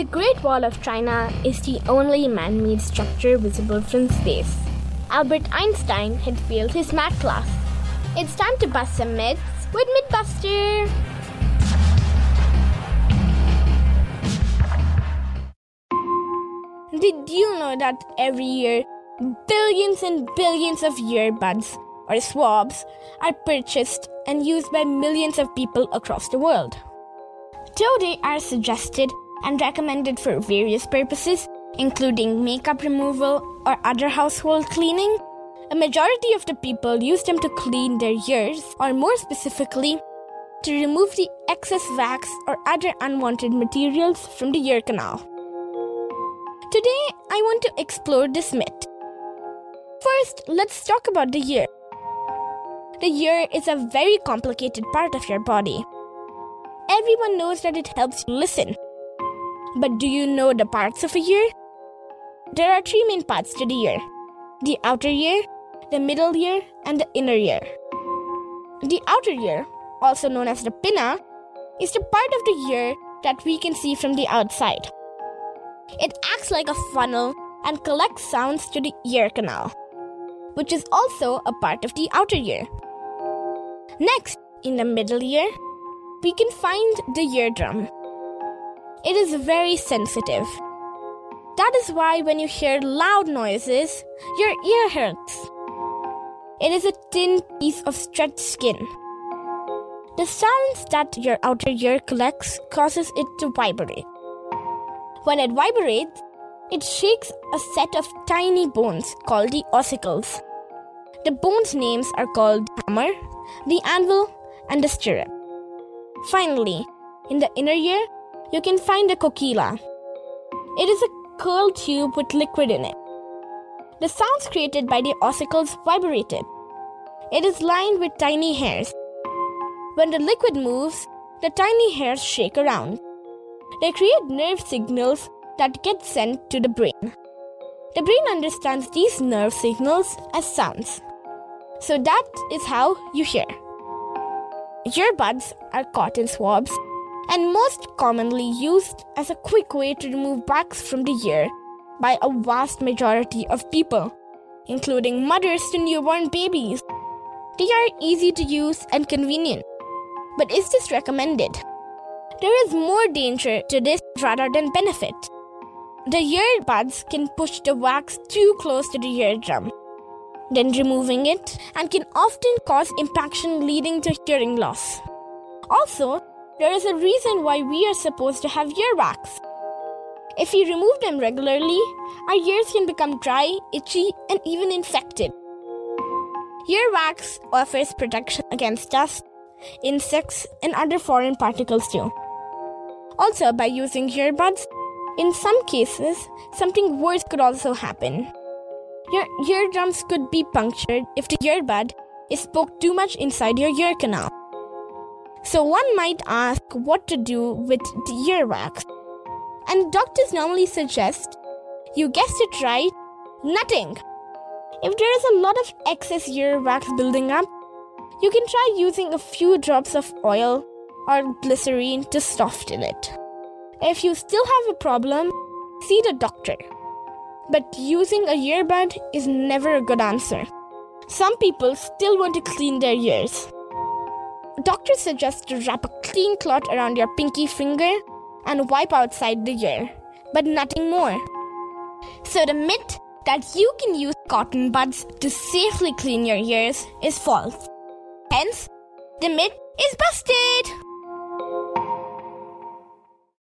The Great Wall of China is the only man made structure visible from space. Albert Einstein had failed his math class. It's time to bust some myths with Mythbuster! Did you know that every year billions and billions of earbuds or swabs are purchased and used by millions of people across the world? They are suggested and recommended for various purposes, including makeup removal or other household cleaning, a majority of the people use them to clean their ears, or more specifically, to remove the excess wax or other unwanted materials from the ear canal. Today, I want to explore this myth. First, let's talk about the ear. The ear is a very complicated part of your body. Everyone knows that it helps you listen. But do you know the parts of a ear? There are three main parts to the ear the outer ear, the middle ear, and the inner ear. The outer ear, also known as the pinna, is the part of the ear that we can see from the outside. It acts like a funnel and collects sounds to the ear canal, which is also a part of the outer ear. Next, in the middle ear, we can find the eardrum. It is very sensitive. That is why when you hear loud noises, your ear hurts. It is a thin piece of stretched skin. The sounds that your outer ear collects causes it to vibrate. When it vibrates, it shakes a set of tiny bones called the ossicles. The bones' names are called the hammer, the anvil, and the stirrup. Finally, in the inner ear, you can find a cochlear. It is a curled tube with liquid in it. The sounds created by the ossicles vibrated. It is lined with tiny hairs. When the liquid moves, the tiny hairs shake around. They create nerve signals that get sent to the brain. The brain understands these nerve signals as sounds. So that is how you hear. Earbuds are cotton swabs and most commonly used as a quick way to remove wax from the ear by a vast majority of people, including mothers to newborn babies. They are easy to use and convenient. But is this recommended? There is more danger to this rather than benefit. The earbuds can push the wax too close to the eardrum, then removing it, and can often cause impaction leading to hearing loss. Also, there is a reason why we are supposed to have earwax. If we remove them regularly, our ears can become dry, itchy, and even infected. Earwax offers protection against dust, insects, and other foreign particles too. Also, by using earbuds, in some cases, something worse could also happen. Your eardrums could be punctured if the earbud is poked too much inside your ear canal. So one might ask what to do with earwax. And doctors normally suggest, you guessed it right, nothing. If there is a lot of excess earwax building up, you can try using a few drops of oil or glycerine to soften it. If you still have a problem, see the doctor. But using a earbud is never a good answer. Some people still want to clean their ears. Doctors suggest to wrap a clean cloth around your pinky finger and wipe outside the ear, but nothing more. So the myth that you can use cotton buds to safely clean your ears is false. Hence, the myth is busted!